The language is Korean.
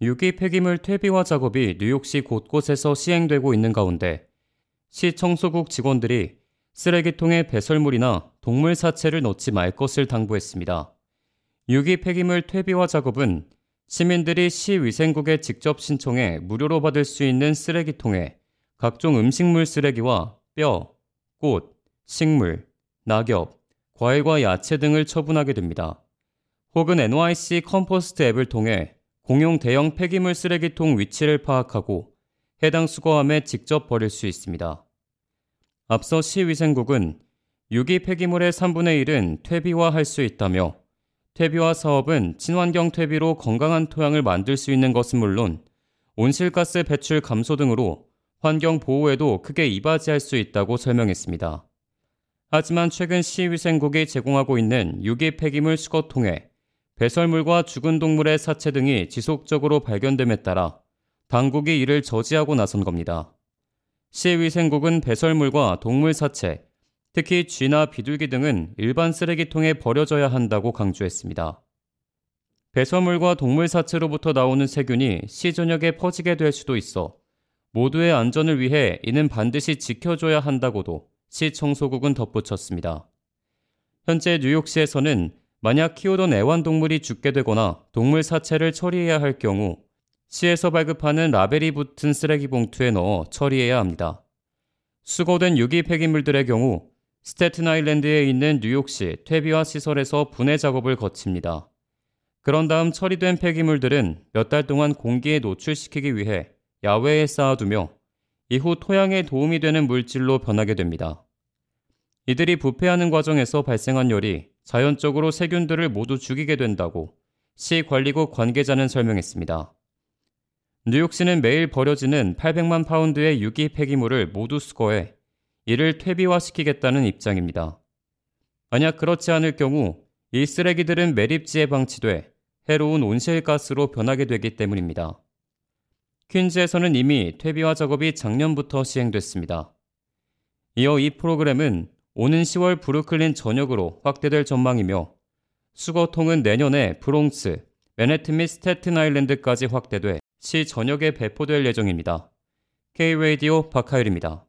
유기 폐기물 퇴비화 작업이 뉴욕시 곳곳에서 시행되고 있는 가운데 시 청소국 직원들이 쓰레기통에 배설물이나 동물 사체를 넣지 말 것을 당부했습니다. 유기 폐기물 퇴비화 작업은 시민들이 시위생국에 직접 신청해 무료로 받을 수 있는 쓰레기통에 각종 음식물 쓰레기와 뼈, 꽃, 식물, 낙엽, 과일과 야채 등을 처분하게 됩니다. 혹은 NYC Compost 앱을 통해 공용 대형 폐기물 쓰레기통 위치를 파악하고 해당 수거함에 직접 버릴 수 있습니다. 앞서 시 위생국은 유기 폐기물의 3분의 1은 퇴비화할 수 있다며 퇴비화 사업은 친환경 퇴비로 건강한 토양을 만들 수 있는 것은 물론 온실가스 배출 감소 등으로 환경 보호에도 크게 이바지할 수 있다고 설명했습니다. 하지만 최근 시위생국이 제공하고 있는 유기 폐기물 수거통에 배설물과 죽은 동물의 사체 등이 지속적으로 발견됨에 따라 당국이 이를 저지하고 나선 겁니다. 시위생국은 배설물과 동물 사체, 특히 쥐나 비둘기 등은 일반 쓰레기통에 버려져야 한다고 강조했습니다. 배설물과 동물 사체로부터 나오는 세균이 시 전역에 퍼지게 될 수도 있어 모두의 안전을 위해 이는 반드시 지켜줘야 한다고도 시 청소국은 덧붙였습니다. 현재 뉴욕시에서는 만약 키우던 애완동물이 죽게 되거나 동물 사체를 처리해야 할 경우 시에서 발급하는 라벨이 붙은 쓰레기 봉투에 넣어 처리해야 합니다. 수거된 유기 폐기물들의 경우 스테튼 아일랜드에 있는 뉴욕시 퇴비화 시설에서 분해 작업을 거칩니다. 그런 다음 처리된 폐기물들은 몇 달 동안 공기에 노출시키기 위해 야외에 쌓아두며 이후 토양에 도움이 되는 물질로 변하게 됩니다. 이들이 부패하는 과정에서 발생한 열이 자연적으로 세균들을 모두 죽이게 된다고 시 관리국 관계자는 설명했습니다. 뉴욕시는 매일 버려지는 800만 파운드의 유기 폐기물을 모두 수거해 이를 퇴비화시키겠다는 입장입니다. 만약 그렇지 않을 경우 이 쓰레기들은 매립지에 방치돼 해로운 온실가스로 변하게 되기 때문입니다. 퀸즈에서는 이미 퇴비화 작업이 작년부터 시행됐습니다. 이어 이 프로그램은 오는 10월 브루클린 전역으로 확대될 전망이며 수거통은 내년에 브롱스, 맨해튼 및 스태튼 아일랜드까지 확대돼 시 전역에 배포될 예정입니다. K-Radio 박하율입니다.